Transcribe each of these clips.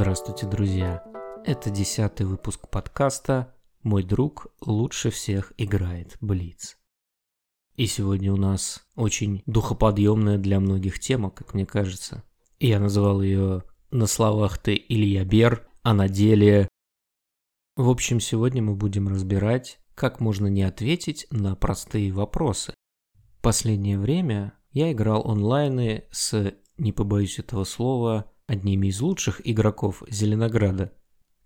Здравствуйте, друзья! Это десятый выпуск подкаста «Мой друг лучше всех играет Блиц». И сегодня у нас очень духоподъемная для многих тема, как мне кажется. Я называл ее «На словах ты Илья Бер, а на деле...» В общем, сегодня мы будем разбирать, как можно не ответить на простые вопросы. Последнее время я играл онлайны с, не побоюсь этого слова, одними из лучших игроков Зеленограда.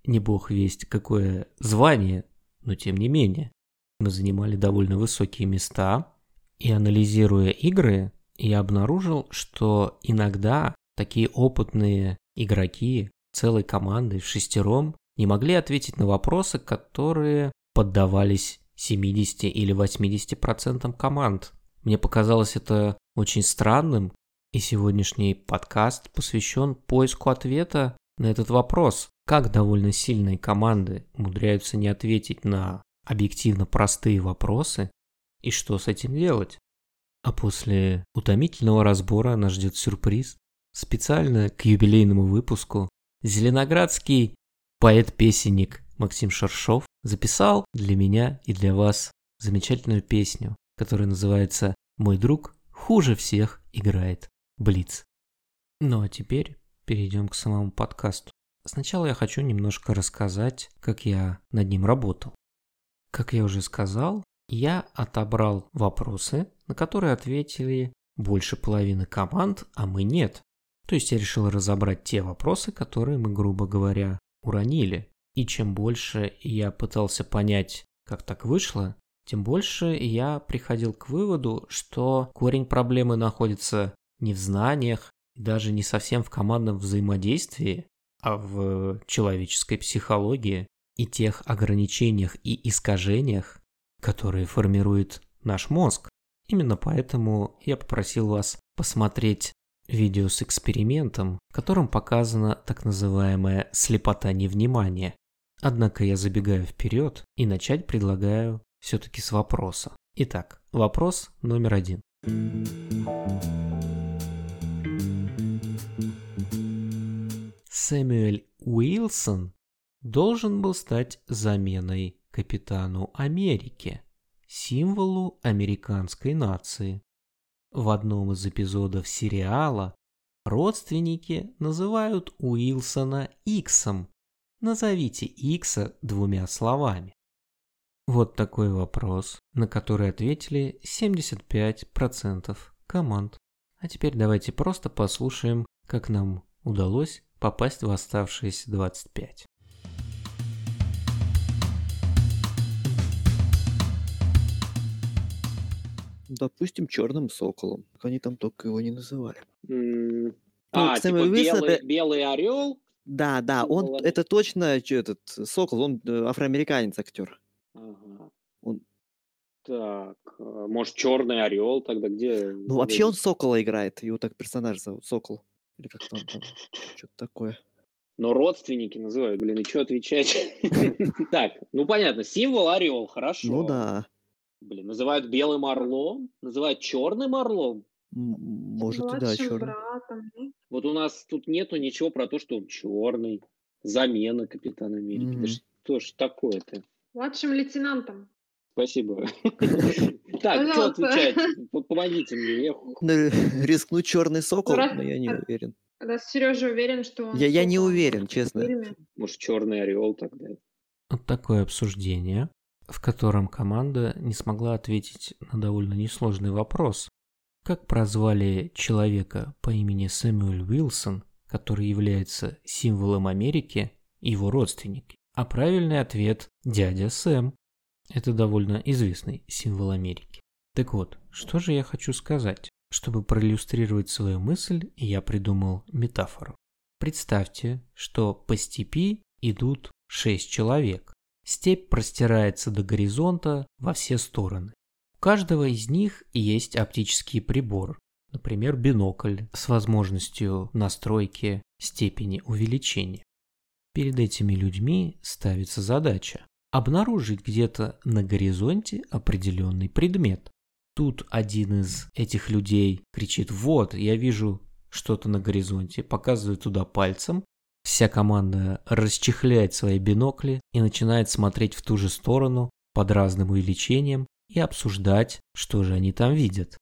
Не бог весть какое звание, но тем не менее. Мы занимали довольно высокие места, и анализируя игры, я обнаружил, что иногда такие опытные игроки целой командой в шестером не могли ответить на вопросы, которые поддавались 70 или 80% команд. Мне показалось это очень странным, и сегодняшний подкаст посвящен поиску ответа на этот вопрос. Как довольно сильные команды умудряются не ответить на объективно простые вопросы и что с этим делать? А после утомительного разбора нас ждет сюрприз. Специально к юбилейному выпуску зеленоградский поэт-песенник Максим Шаршов записал для меня и для вас замечательную песню, которая называется «Мой друг хуже всех играет Блиц». Ну а теперь перейдем к самому подкасту. Сначала я хочу немножко рассказать, как я над ним работал. Как я уже сказал, я отобрал вопросы, на которые ответили больше половины команд, а мы нет. То есть я решил разобрать те вопросы, которые мы, грубо говоря, уронили. И чем больше я пытался понять, как так вышло, тем больше я приходил к выводу, что корень проблемы находится не в знаниях, даже не совсем в командном взаимодействии, а в человеческой психологии и тех ограничениях и искажениях, которые формирует наш мозг. Именно поэтому я попросил вас посмотреть видео с экспериментом, в котором показана так называемая слепота невнимания. Однако я забегаю вперед и начать предлагаю все-таки с вопроса. Итак, вопрос номер один. Сэмюэль Уилсон должен был стать заменой капитану Америки, символу американской нации. В одном из эпизодов сериала родственники называют Уилсона Иксом. Назовите Икса двумя словами. Вот такой вопрос, на который ответили 75% команд. А теперь давайте просто послушаем, как нам удалось попасть в оставшиеся 25. Допустим, черным соколом. Как они там только его не называли. М, Ну, А, типа Уилсон белый, это- белый орел? Да, да, Ну, он ладно. это точно чё этот сокол, он э, афроамериканец актер. Ага. Он- Так, а, может, черный орел тогда где? Ну, вообще он сокола играет, его так персонаж зовут, сокол. Или как там, там что-то такое. Но родственники называют, блин, и что отвечать? Так, ну понятно, символ орел, хорошо. Ну да, Блин, называют белым орлом, называют черным орлом. может и да, ну, Вот у нас тут нету ничего про то, что он черный. Замена капитана Америки. Да что ж такое-то? Младшим лейтенантом. Спасибо. Так, что отвечать? Помогите мне. я Ну, Рискнуть черный сокол, раз- но я не уверен. Когда Сережа уверен, что он Я, я не уверен, честно. Может, черный орел тогда. Вот такое обсуждение, в котором команда не смогла ответить на довольно несложный вопрос. Как прозвали человека по имени Сэмюэль Уилсон, который является символом Америки, его родственники? А правильный ответ – дядя Сэм. Это довольно известный символ Америки. Так вот, что же я хочу сказать? Чтобы проиллюстрировать свою мысль, я придумал метафору. Представьте, что по степи идут шесть человек. Степь простирается до горизонта во все стороны. У каждого из них есть оптический прибор, например, бинокль с возможностью настройки степени увеличения. Перед этими людьми ставится задача обнаружить где-то на горизонте определенный предмет. Тут один из этих людей кричит «Вот, я вижу что-то на горизонте», показывает туда пальцем, Вся команда расчехляет свои бинокли и начинает смотреть в ту же сторону под разным увеличением и обсуждать, что же они там видят.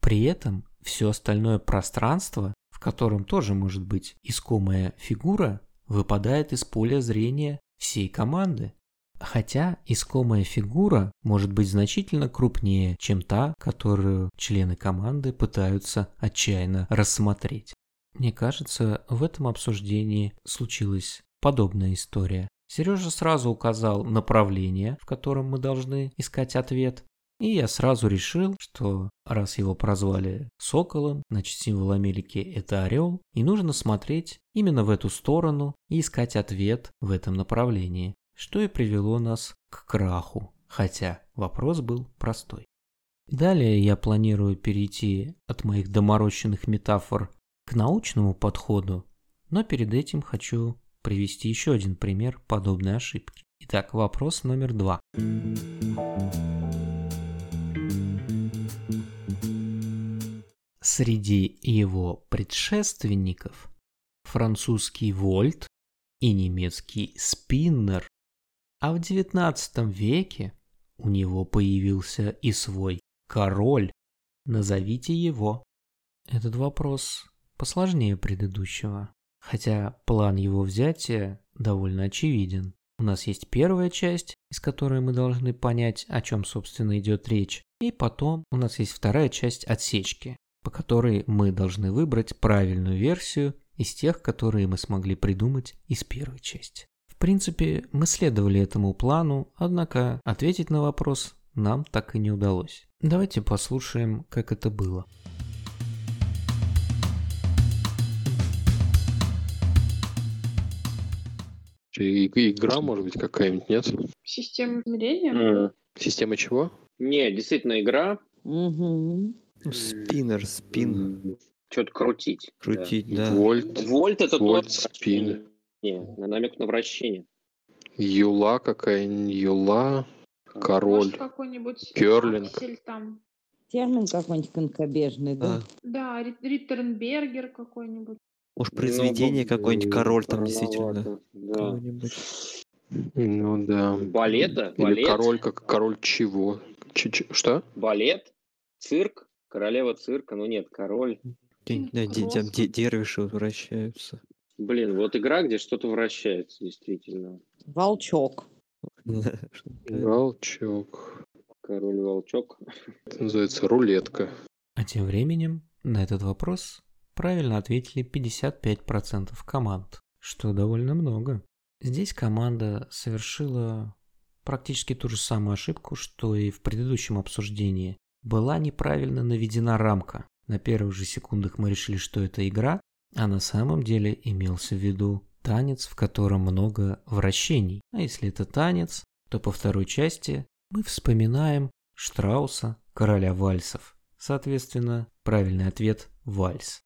При этом все остальное пространство, в котором тоже может быть искомая фигура, выпадает из поля зрения всей команды. Хотя искомая фигура может быть значительно крупнее, чем та, которую члены команды пытаются отчаянно рассмотреть. Мне кажется, в этом обсуждении случилась подобная история. Сережа сразу указал направление, в котором мы должны искать ответ, и я сразу решил, что раз его прозвали соколом, значит символ Америки это орел, и нужно смотреть именно в эту сторону и искать ответ в этом направлении, что и привело нас к краху, хотя вопрос был простой. Далее я планирую перейти от моих доморощенных метафор к научному подходу, но перед этим хочу привести еще один пример подобной ошибки. Итак, вопрос номер два. Среди его предшественников французский вольт и немецкий спиннер, а в XIX веке у него появился и свой король. Назовите его. Этот вопрос посложнее предыдущего, хотя план его взятия довольно очевиден. У нас есть первая часть, из которой мы должны понять, о чем, собственно, идет речь, и потом у нас есть вторая часть отсечки, по которой мы должны выбрать правильную версию из тех, которые мы смогли придумать из первой части. В принципе, мы следовали этому плану, однако ответить на вопрос нам так и не удалось. Давайте послушаем, как это было. И- Игра, может быть, какая-нибудь, нет? Система измерения? М. Система чего? Не, действительно, игра. Ну, Спиннер, спин, Что-то крутить. да. крутить, да. Вольт, Вольт это Вольт, тоже спин. Не, на намек на вращение. Юла какая-нибудь, Юла, король. Может, какой-нибудь аксель там. Термин какой-нибудь конькобежный, да? Да. Да, Рит- Риттернбергер какой-нибудь. Может, произведение Ну, какое-нибудь, король там действительно. Да. Кого-нибудь. Ну да. Балета? Или Балет? король, как король чего? Ч- ч- что? Балет? Цирк? Королева цирка? Ну нет, король. Где- да, где- там де- дервиши вращаются. Блин, вот игра, где что-то вращается, действительно. Волчок. Волчок. Король-волчок. Это называется рулетка. А тем временем на этот вопрос правильно ответили 55% команд, что довольно много. Здесь команда совершила практически ту же самую ошибку, что и в предыдущем обсуждении. Была неправильно наведена рамка. На первых же секундах мы решили, что это игра, а на самом деле имелся в виду танец, в котором много вращений. А если это танец, то по второй части мы вспоминаем Штрауса, короля вальсов. Соответственно, правильный ответ – вальс.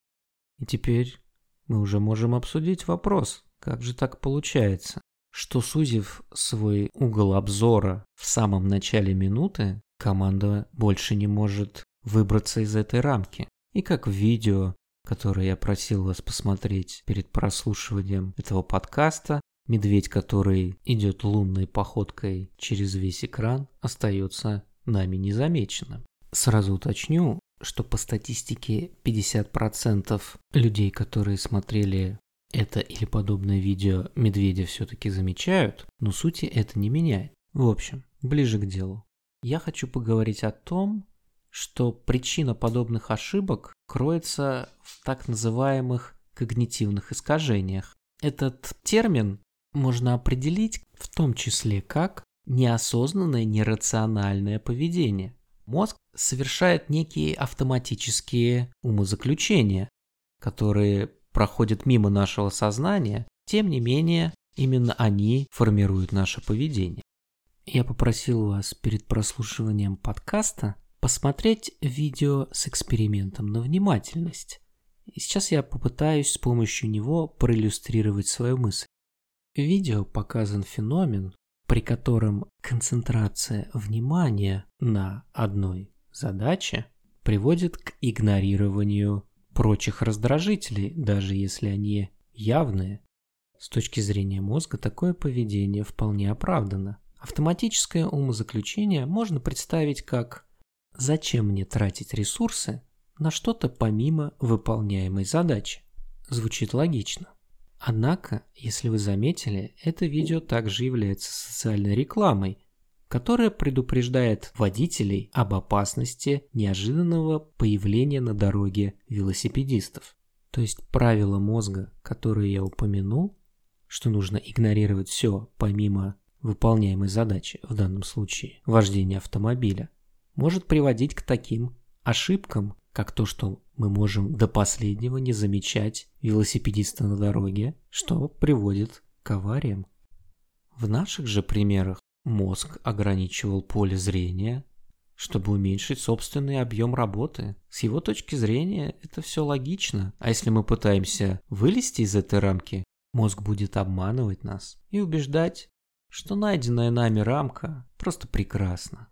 И теперь мы уже можем обсудить вопрос, как же так получается, что сузив свой угол обзора в самом начале минуты, команда больше не может выбраться из этой рамки. И как в видео, которое я просил вас посмотреть перед прослушиванием этого подкаста, медведь, который идет лунной походкой через весь экран, остается нами незамеченным. Сразу уточню, что по статистике 50% людей, которые смотрели это или подобное видео, медведя все-таки замечают, но сути это не меняет. В общем, ближе к делу. Я хочу поговорить о том, что причина подобных ошибок кроется в так называемых когнитивных искажениях. Этот термин можно определить в том числе как неосознанное нерациональное поведение. Мозг совершает некие автоматические умозаключения, которые проходят мимо нашего сознания, тем не менее, именно они формируют наше поведение. Я попросил вас перед прослушиванием подкаста посмотреть видео с экспериментом на внимательность. И сейчас я попытаюсь с помощью него проиллюстрировать свою мысль. В видео показан феномен, при котором концентрация внимания на одной задаче приводит к игнорированию прочих раздражителей, даже если они явные. С точки зрения мозга такое поведение вполне оправдано. Автоматическое умозаключение можно представить как «Зачем мне тратить ресурсы на что-то помимо выполняемой задачи?» Звучит логично. Однако, если вы заметили, это видео также является социальной рекламой, которая предупреждает водителей об опасности неожиданного появления на дороге велосипедистов. То есть правило мозга, которое я упомянул, что нужно игнорировать все помимо выполняемой задачи, в данном случае вождения автомобиля, может приводить к таким ошибкам, как то, что мы можем до последнего не замечать велосипедиста на дороге, что приводит к авариям. В наших же примерах мозг ограничивал поле зрения, чтобы уменьшить собственный объем работы. С его точки зрения это все логично, а если мы пытаемся вылезти из этой рамки, мозг будет обманывать нас и убеждать, что найденная нами рамка просто прекрасна.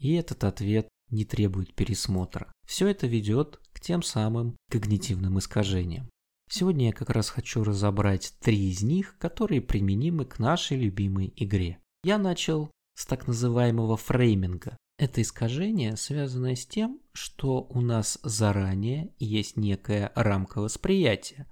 И этот ответ не требует пересмотра. Все это ведет к тем самым когнитивным искажениям. Сегодня я как раз хочу разобрать три из них, которые применимы к нашей любимой игре. Я начал с так называемого фрейминга. Это искажение, связанное с тем, что у нас заранее есть некая рамка восприятия.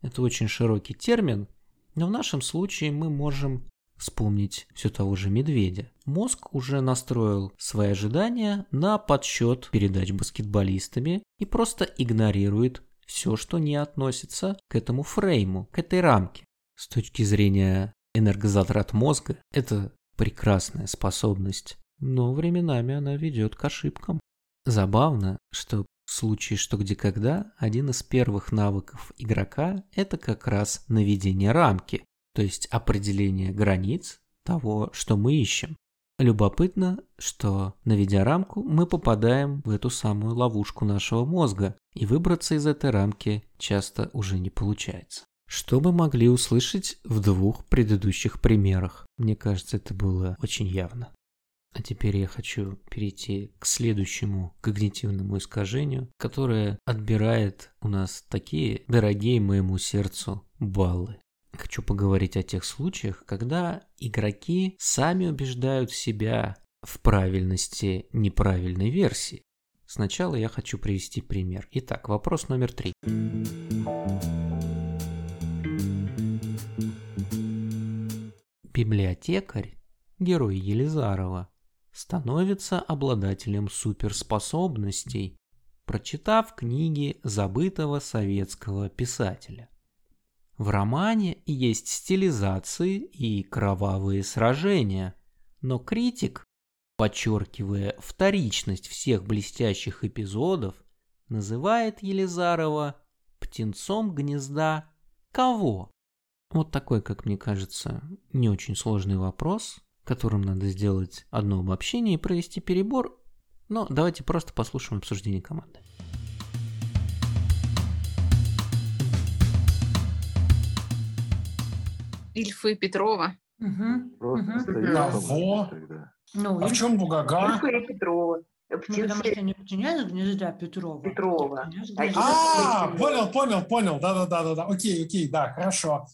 Это очень широкий термин, но в нашем случае мы можем вспомнить все того же медведя. Мозг уже настроил свои ожидания на подсчет передач баскетболистами и просто игнорирует все, что не относится к этому фрейму, к этой рамке. С точки зрения энергозатрат мозга, это прекрасная способность, но временами она ведет к ошибкам. Забавно, что в случае что где когда, один из первых навыков игрока – это как раз наведение рамки, то есть определение границ того, что мы ищем. Любопытно, что, наведя рамку, мы попадаем в эту самую ловушку нашего мозга, и выбраться из этой рамки часто уже не получается. Что мы могли услышать в двух предыдущих примерах? Мне кажется, это было очень явно. А теперь я хочу перейти к следующему когнитивному искажению, которое отбирает у нас такие дорогие моему сердцу баллы. Хочу поговорить о тех случаях, когда игроки сами убеждают себя в правильности неправильной версии. Сначала я хочу привести пример. Итак, вопрос номер три. Библиотекарь, герой Елизарова, становится обладателем суперспособностей, прочитав книги забытого советского писателя. В романе есть стилизации и кровавые сражения, но критик, подчеркивая вторичность всех блестящих эпизодов, называет Елизарова птенцом гнезда кого? Вот такой, как мне кажется, не очень сложный вопрос, которым надо сделать одно обобщение и провести перебор, но давайте просто послушаем обсуждение команды. Ильфы Петрова. Просто мгм. стоит Кого? Ну, А в и- чем Бугага? Ильфа Петрова. ну, потому что они птенец гнезда Петрова. Петрова. А гнезда А, понял, понял, понял. Да, да, да, да, да. Окей, окей, да, хорошо.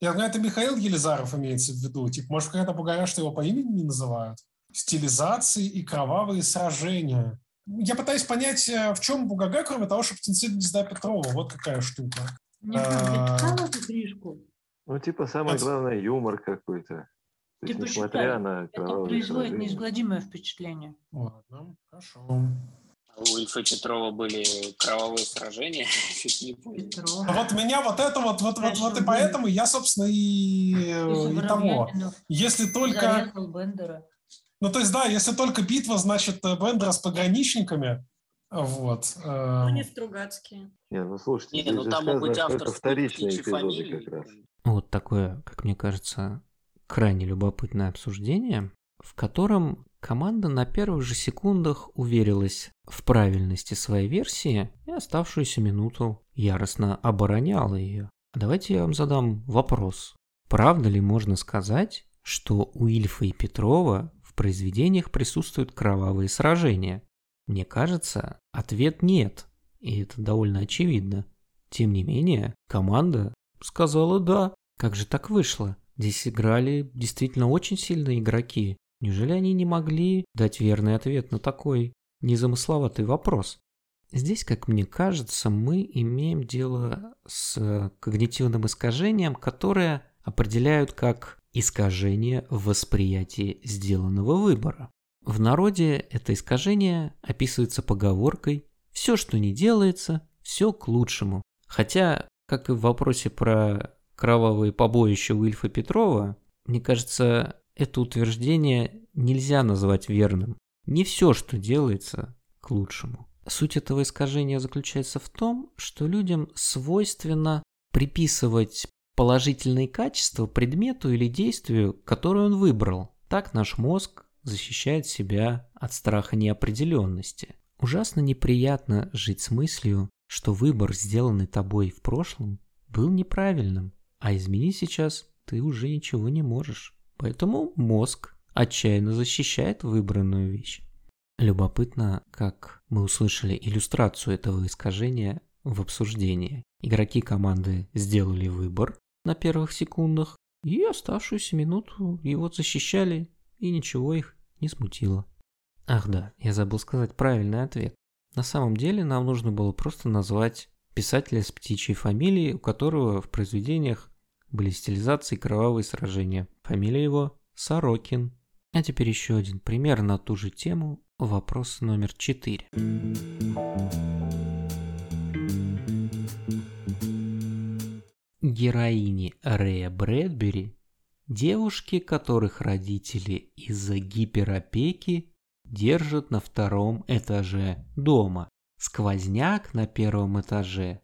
Я знаю, это Михаил Елизаров имеется в виду. Типа, может, какая-то Бугага, что его по имени не называют? Стилизации и кровавые сражения. Я пытаюсь понять, э, в чем Бугага, кроме того, что птенцы гнезда Петрова. Вот какая штука. Не знаю, А. ты читала эту книжку? Ну, типа, самое Это- главное, юмор какой-то. То есть, несмотря на Это производит сражения. неизгладимое впечатление. Ладно, хорошо. У Ильфа Петрова были кровавые сражения. Чуть не понял. Петрова. А Вот меня вот это вот, вот, вот, вот и поэтому я, собственно, и, э, и того. Если только... Ну, то есть, да, если только битва, значит, э, Бендера с пограничниками, вот. Ну, не Стругацкие. Не, ну слушайте, Не, ну же там сказано, могут быть что это вторичные фамилии. как раз. Вот такое, как мне кажется, крайне любопытное обсуждение, в котором команда на первых же секундах уверилась в правильности своей версии и оставшуюся минуту яростно обороняла ее. Давайте я вам задам вопрос. Правда ли можно сказать, что у Ильфа и Петрова в произведениях присутствуют кровавые сражения? Мне кажется, ответ нет, и это довольно очевидно. Тем не менее, команда сказала «да». Как же так вышло? Здесь играли действительно очень сильные игроки. Неужели они не могли дать верный ответ на такой незамысловатый вопрос? Здесь, как мне кажется, мы имеем дело с когнитивным искажением, которое определяют как искажение в восприятии сделанного выбора. В народе это искажение описывается поговоркой «все, что не делается, все к лучшему». Хотя, как и в вопросе про кровавые побоища у Ильфа Петрова, мне кажется, это утверждение нельзя назвать верным. Не все, что делается, к лучшему. Суть этого искажения заключается в том, что людям свойственно приписывать положительные качества предмету или действию, которое он выбрал. Так наш мозг защищает себя от страха неопределенности. Ужасно неприятно жить с мыслью, что выбор, сделанный тобой в прошлом, был неправильным, а изменить сейчас ты уже ничего не можешь. Поэтому мозг отчаянно защищает выбранную вещь. Любопытно, как мы услышали иллюстрацию этого искажения в обсуждении. Игроки команды сделали выбор на первых секундах и оставшуюся минуту его защищали, и ничего их не смутило. Ах да, я забыл сказать правильный ответ. На самом деле нам нужно было просто назвать писателя с птичьей фамилией, у которого в произведениях были стилизации кровавые сражения. Фамилия его Сорокин. А теперь еще один пример на ту же тему Вопрос номер четыре. Героини Рэя Брэдбери, девушки, которых родители из-за гиперопеки держат на втором этаже дома. Сквозняк на первом этаже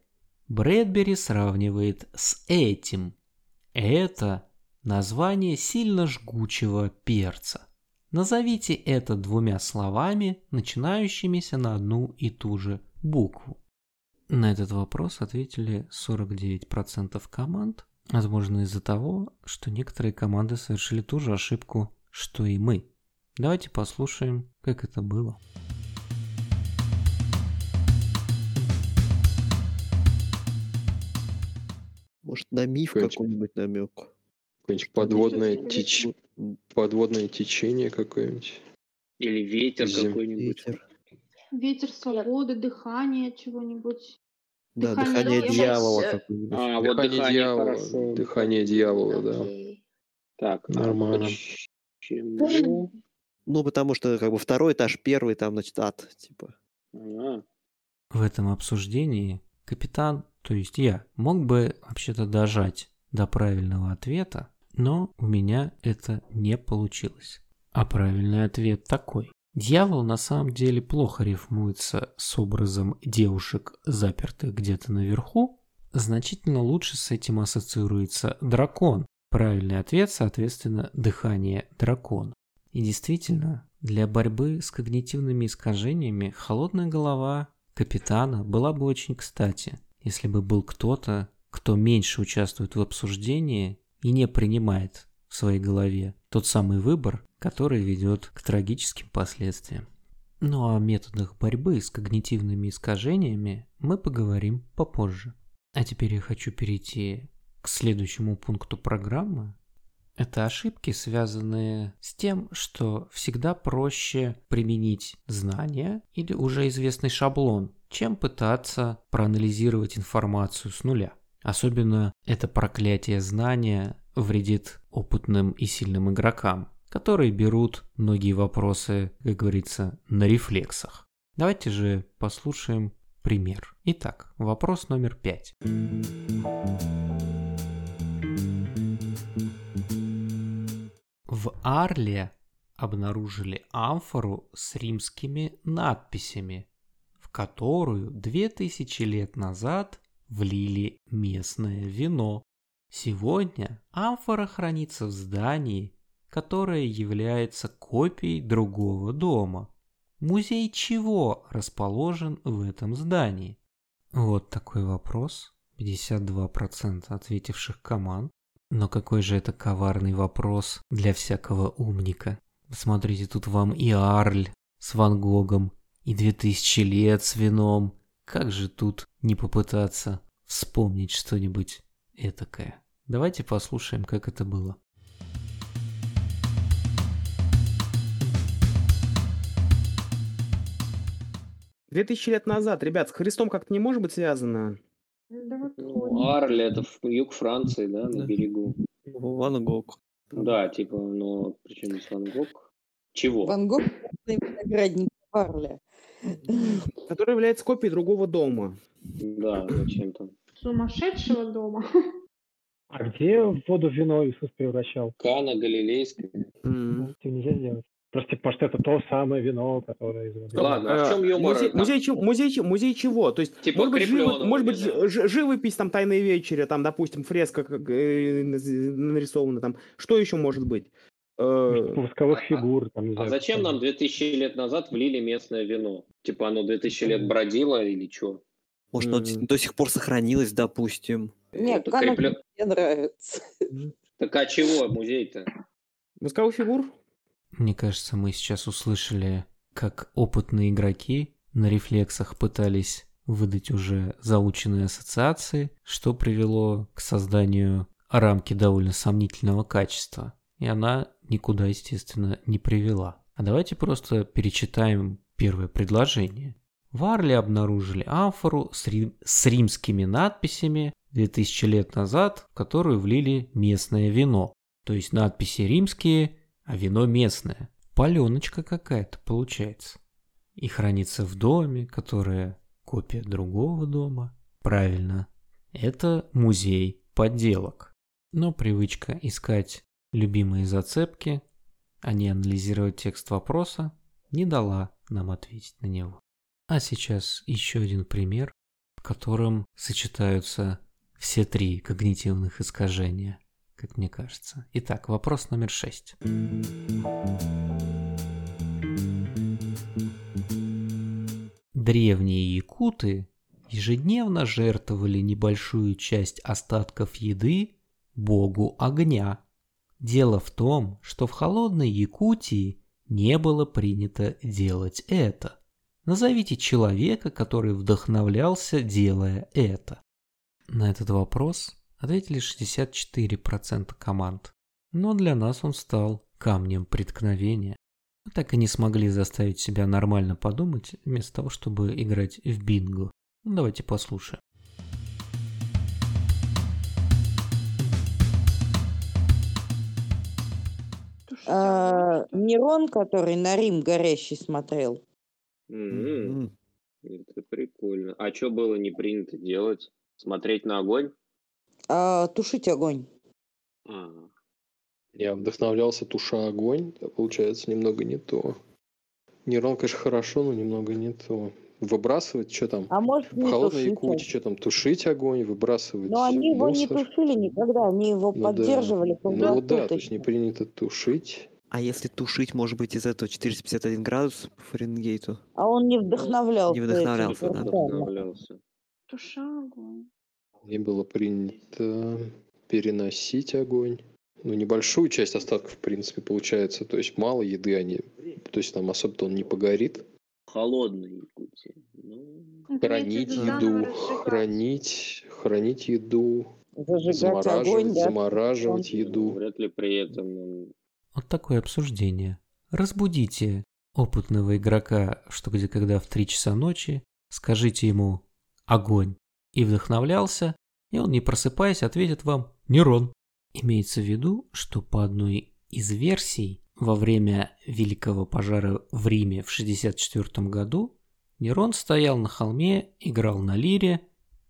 Брэдбери сравнивает с этим. Это название сильно жгучего перца. Назовите это двумя словами, начинающимися на одну и ту же букву. На этот вопрос ответили 49% команд, возможно из-за того, что некоторые команды совершили ту же ошибку, что и мы. Давайте послушаем, как это было. Может, на миф Какой-нибудь- какой-нибудь намек? Какое-нибудь подводное, Ветер теч... подводное течение какое-нибудь. Или ветер Зим- какой-нибудь. Ветер. Ветер свободы, дыхание чего-нибудь. Да, Дыхание дыхание дьявола. Э, какое-нибудь. А, вот дыхание, дыхание дьявола. хорошо. Дыхание дьявола, да. Окей. Так, а Нормально. почему? Ну, потому что как бы второй этаж, первый там, значит, ад, типа. В этом обсуждении капитан, то есть я, мог бы вообще-то дожать до правильного ответа, но у меня это не получилось. А правильный ответ такой. Дьявол на самом деле плохо рифмуется с образом девушек, запертых где-то наверху. Значительно лучше с этим ассоциируется дракон. Правильный ответ, соответственно, дыхание дракона. И действительно, для борьбы с когнитивными искажениями холодная голова капитана была бы очень кстати, если бы был кто-то, кто меньше участвует в обсуждении и не принимает в своей голове тот самый выбор, который ведет к трагическим последствиям. Ну а о методах борьбы с когнитивными искажениями мы поговорим попозже. А теперь я хочу перейти к следующему пункту программы. Это ошибки, связанные с тем, что всегда проще применить знания или уже известный шаблон, чем пытаться проанализировать информацию с нуля. Особенно это проклятие знания вредит опытным и сильным игрокам, которые берут многие вопросы, как говорится, на рефлексах. Давайте же послушаем пример. Итак, вопрос номер пять. В Арле обнаружили амфору с римскими надписями, в которую две тысячи лет назад влили местное вино. Сегодня амфора хранится в здании, которое является копией другого дома. Музей чего расположен в этом здании? Вот такой вопрос. 52% ответивших команд. Но какой же это коварный вопрос для всякого умника. Смотрите, тут вам и Арль с Ван Гогом, и 2000 лет с вином. Как же тут не попытаться вспомнить что-нибудь этакое? Давайте послушаем, как это было. Две тысячи лет назад, ребят, с Христом как-то не может быть связано. Да вот Ну, Арль, это в- юг Франции, да, на Да. берегу. Ван Гог. Да, типа, но причем здесь Ван Гог? Чего? Ван Гог — виноградник Парля. Который является копией другого дома. Да, зачем там? сумасшедшего дома. А где в воду вино Иисус превращал? Кана Галилейская. Это нельзя сделать. Просто типа, что это то самое вино, которое из воды. Ладно, а в Э, чем юмор? Музей, Там- музей, музей, музей чего? То есть, Типа может быть, живо- может быть, ж- живопись, там, «Тайной вечери», там, допустим, фреска как, э, нарисована, там. Что еще может быть? Э, Восковых фигур, там, не А знаю. зачем нам 2000 лет назад влили местное вино? Типа оно 2000 лет бродило или что? Может, оно до сих пор сохранилось, допустим. Нет, Кана креплё- мне нравится. Так а чего музей-то? Восковых фигур? Мне кажется, мы сейчас услышали, как опытные игроки на рефлексах пытались выдать уже заученные ассоциации, что привело к созданию рамки довольно сомнительного качества. И она никуда, естественно, не привела. А давайте просто перечитаем первое предложение. В Арле обнаружили амфору с, рим- с римскими надписями 2000 лет назад, в которую влили местное вино. То есть надписи римские, а вино местное. Паленочка какая-то получается. И хранится в доме, которая копия другого дома. Правильно, это музей подделок. Но привычка искать любимые зацепки, а не анализировать текст вопроса, не дала нам ответить на него. А сейчас еще один пример, в котором сочетаются все три когнитивных искажения, как мне кажется. Итак, вопрос номер шесть. Древние якуты ежедневно жертвовали небольшую часть остатков еды богу огня. Дело в том, что в холодной Якутии не было принято делать это. Назовите человека, который вдохновлялся, делая это. На этот вопрос ответили 64% команд. Но для нас он стал камнем преткновения. Мы так и не смогли заставить себя нормально подумать, вместо того, чтобы играть в бинго. Ну, давайте послушаем. А, Нерон, который на Рим горящий смотрел. М. Это прикольно. А что было не принято делать? Смотреть на огонь? А, тушить огонь. Я вдохновлялся, туша огонь, а получается немного не то. Нейрон, конечно, хорошо, но немного не то. Выбрасывать, что там? А может В не холодной? Якутии, что там, тушить огонь, выбрасывать Но они его не тушили никогда, они его Ну да. поддерживали Ну вот да, то есть не принято тушить. А если тушить, может быть, из этого 451 градус по Фаренгейту? А он не вдохновлялся. Не вдохновлялся, да. вдохновлялся. Туша огонь. Не было принято переносить огонь. Ну, небольшую часть остатков, в принципе, получается. То есть мало еды они... То есть там особо-то он не погорит. Холодный Якутия. Ну, Хранить еду, хранить, хранить еду, Зажигать замораживать, огонь, да. замораживать еду. вряд ли при этом Вот такое обсуждение. Разбудите опытного игрока, что где когда в 3 часа ночи, скажите ему «огонь» и вдохновлялся, и он, не просыпаясь, ответит вам «Нерон». Имеется в виду, что по одной из версий, во время Великого пожара в Риме в 64 году Нерон стоял на холме, играл на лире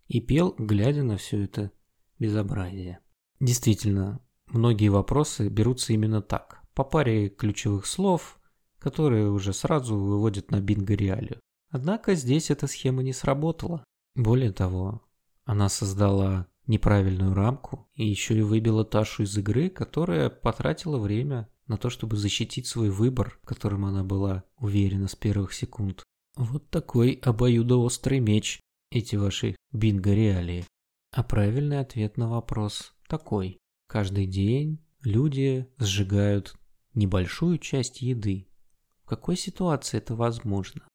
и пел, глядя на все это безобразие. Действительно, многие вопросы берутся именно так, по паре ключевых слов, которые уже сразу выводят на бинго-реалию. Однако здесь эта схема не сработала. Более того, она создала неправильную рамку и еще и выбила Ташу из игры, которая потратила время на то, чтобы защитить свой выбор, в котором она была уверена с первых секунд. Вот такой обоюдоострый меч, эти ваши бинго-реалии. А правильный ответ на вопрос такой. Каждый день люди сжигают небольшую часть еды. В какой ситуации это возможно?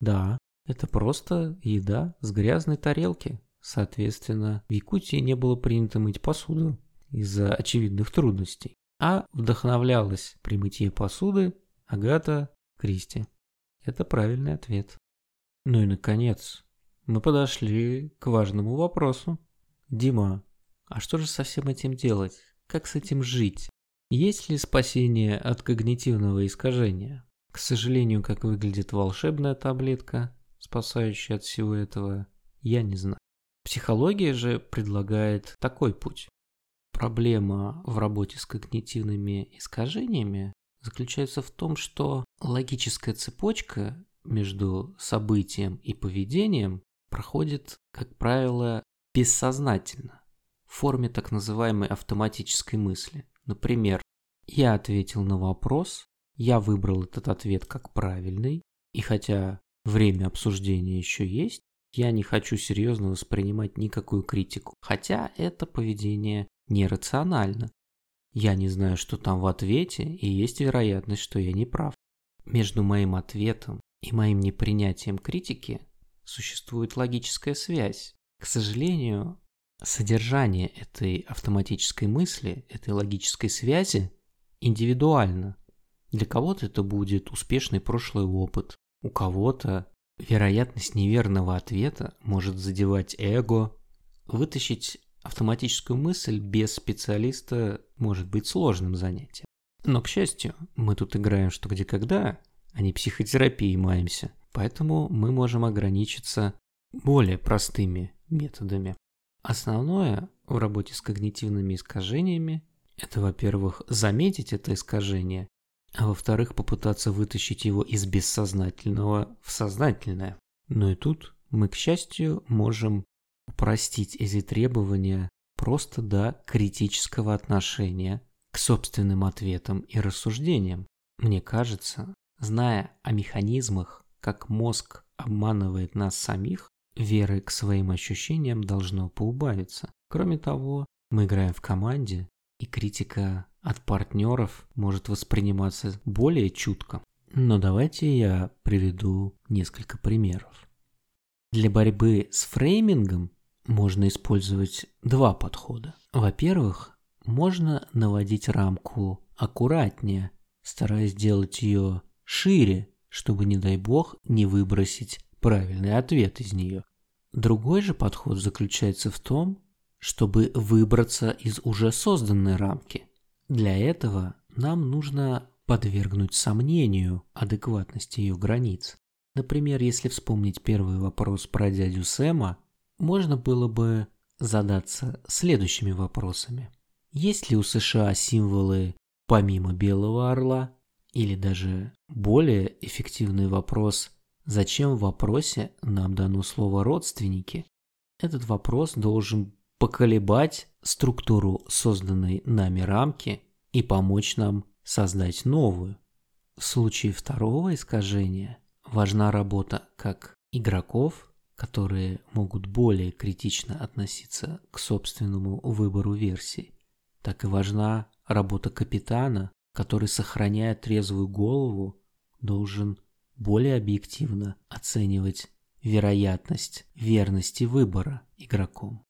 Да, это просто еда с грязной тарелки. Соответственно, в Якутии не было принято мыть посуду. из-за очевидных трудностей, а вдохновлялась при мытье посуды Агата Кристи. Это правильный ответ. Ну и наконец, мы подошли к важному вопросу. Дима, а что же со всем этим делать? Как с этим жить? Есть ли спасение от когнитивного искажения? К сожалению, как выглядит волшебная таблетка, спасающая от всего этого, я не знаю. Психология же предлагает такой путь. Проблема в работе с когнитивными искажениями заключается в том, что логическая цепочка между событием и поведением проходит, как правило, бессознательно, в форме так называемой автоматической мысли. Например, я ответил на вопрос, я выбрал этот ответ как правильный, и хотя время обсуждения еще есть, я не хочу серьезно воспринимать никакую критику, хотя это поведение нерационально. Я не знаю, что там в ответе, и есть вероятность, что я не прав. Между моим ответом и моим непринятием критики существует логическая связь. К сожалению, содержание этой автоматической мысли, этой логической связи индивидуально. Для кого-то это будет успешный прошлый опыт, у кого-то вероятность неверного ответа может задевать эго. Вытащить автоматическую мысль без специалиста может быть сложным занятием. Но, к счастью, мы тут играем что где когда, а не психотерапией маемся. Поэтому мы можем ограничиться более простыми методами. Основное в работе с когнитивными искажениями – это, во-первых, заметить это искажение, а во-вторых, попытаться вытащить его из бессознательного в сознательное. Но и тут мы, к счастью, можем упростить эти требования просто до критического отношения к собственным ответам и рассуждениям. Мне кажется, зная о механизмах, как мозг обманывает нас самих, веры к своим ощущениям должно поубавиться. Кроме того, мы играем в команде, и критика от партнеров может восприниматься более чутко. Но давайте я приведу несколько примеров. Для борьбы с фреймингом можно использовать два подхода. Во-первых, можно наводить рамку аккуратнее, стараясь сделать ее шире, чтобы, не дай бог, не выбросить правильный ответ из нее. Другой же подход заключается в том, чтобы выбраться из уже созданной рамки. Для этого нам нужно подвергнуть сомнению адекватности ее границ. Например, если вспомнить первый вопрос про дядю Сэма, можно было бы задаться следующими вопросами. Есть ли у США символы помимо белого орла? Или даже более эффективный вопрос, зачем в вопросе нам дано слово «родственники»? Этот вопрос должен поколебать структуру созданной нами рамки и помочь нам создать новую. В случае второго искажения важна работа как игроков, которые могут более критично относиться к собственному выбору версий, так и важна работа капитана, который, сохраняя трезвую голову, должен более объективно оценивать вероятность верности выбора игроком.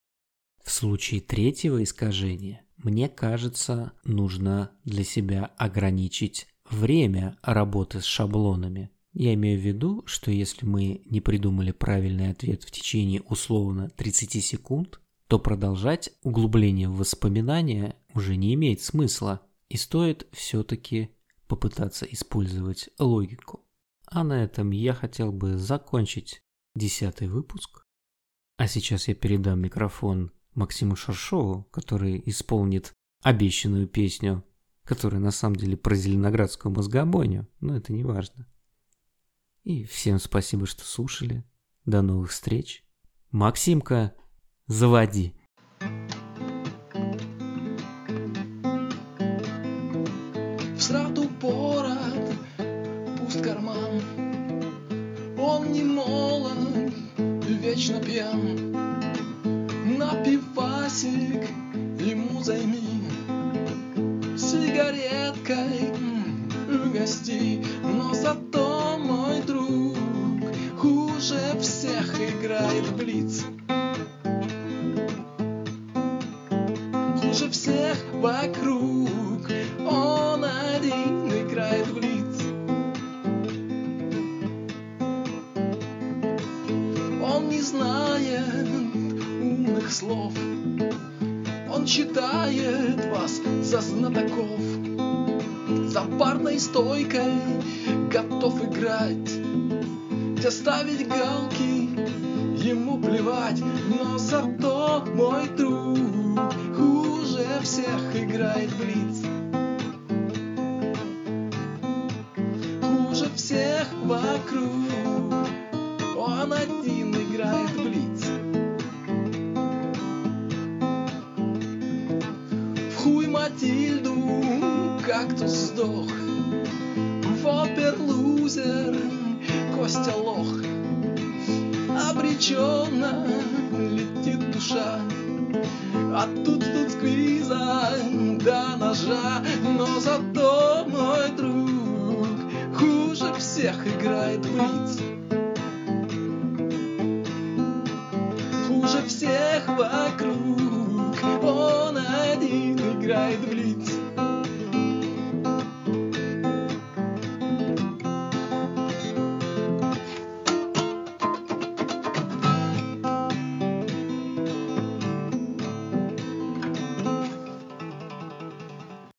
В случае третьего искажения, мне кажется, нужно для себя ограничить время работы с шаблонами. Я имею в виду, что если мы не придумали правильный ответ в течение условно 30 секунд, то продолжать углубление в воспоминания уже не имеет смысла, и стоит все-таки попытаться использовать логику. А на этом я хотел бы закончить десятый выпуск. А сейчас я передам микрофон Максиму Шаршову, который исполнит обещанную песню, которая на самом деле про зеленоградскую мозгобойню, но это не важно. И всем спасибо, что слушали. До новых встреч. Максимка, заводи. В страту пород, пуст карман, Он не молод, вечно пьян.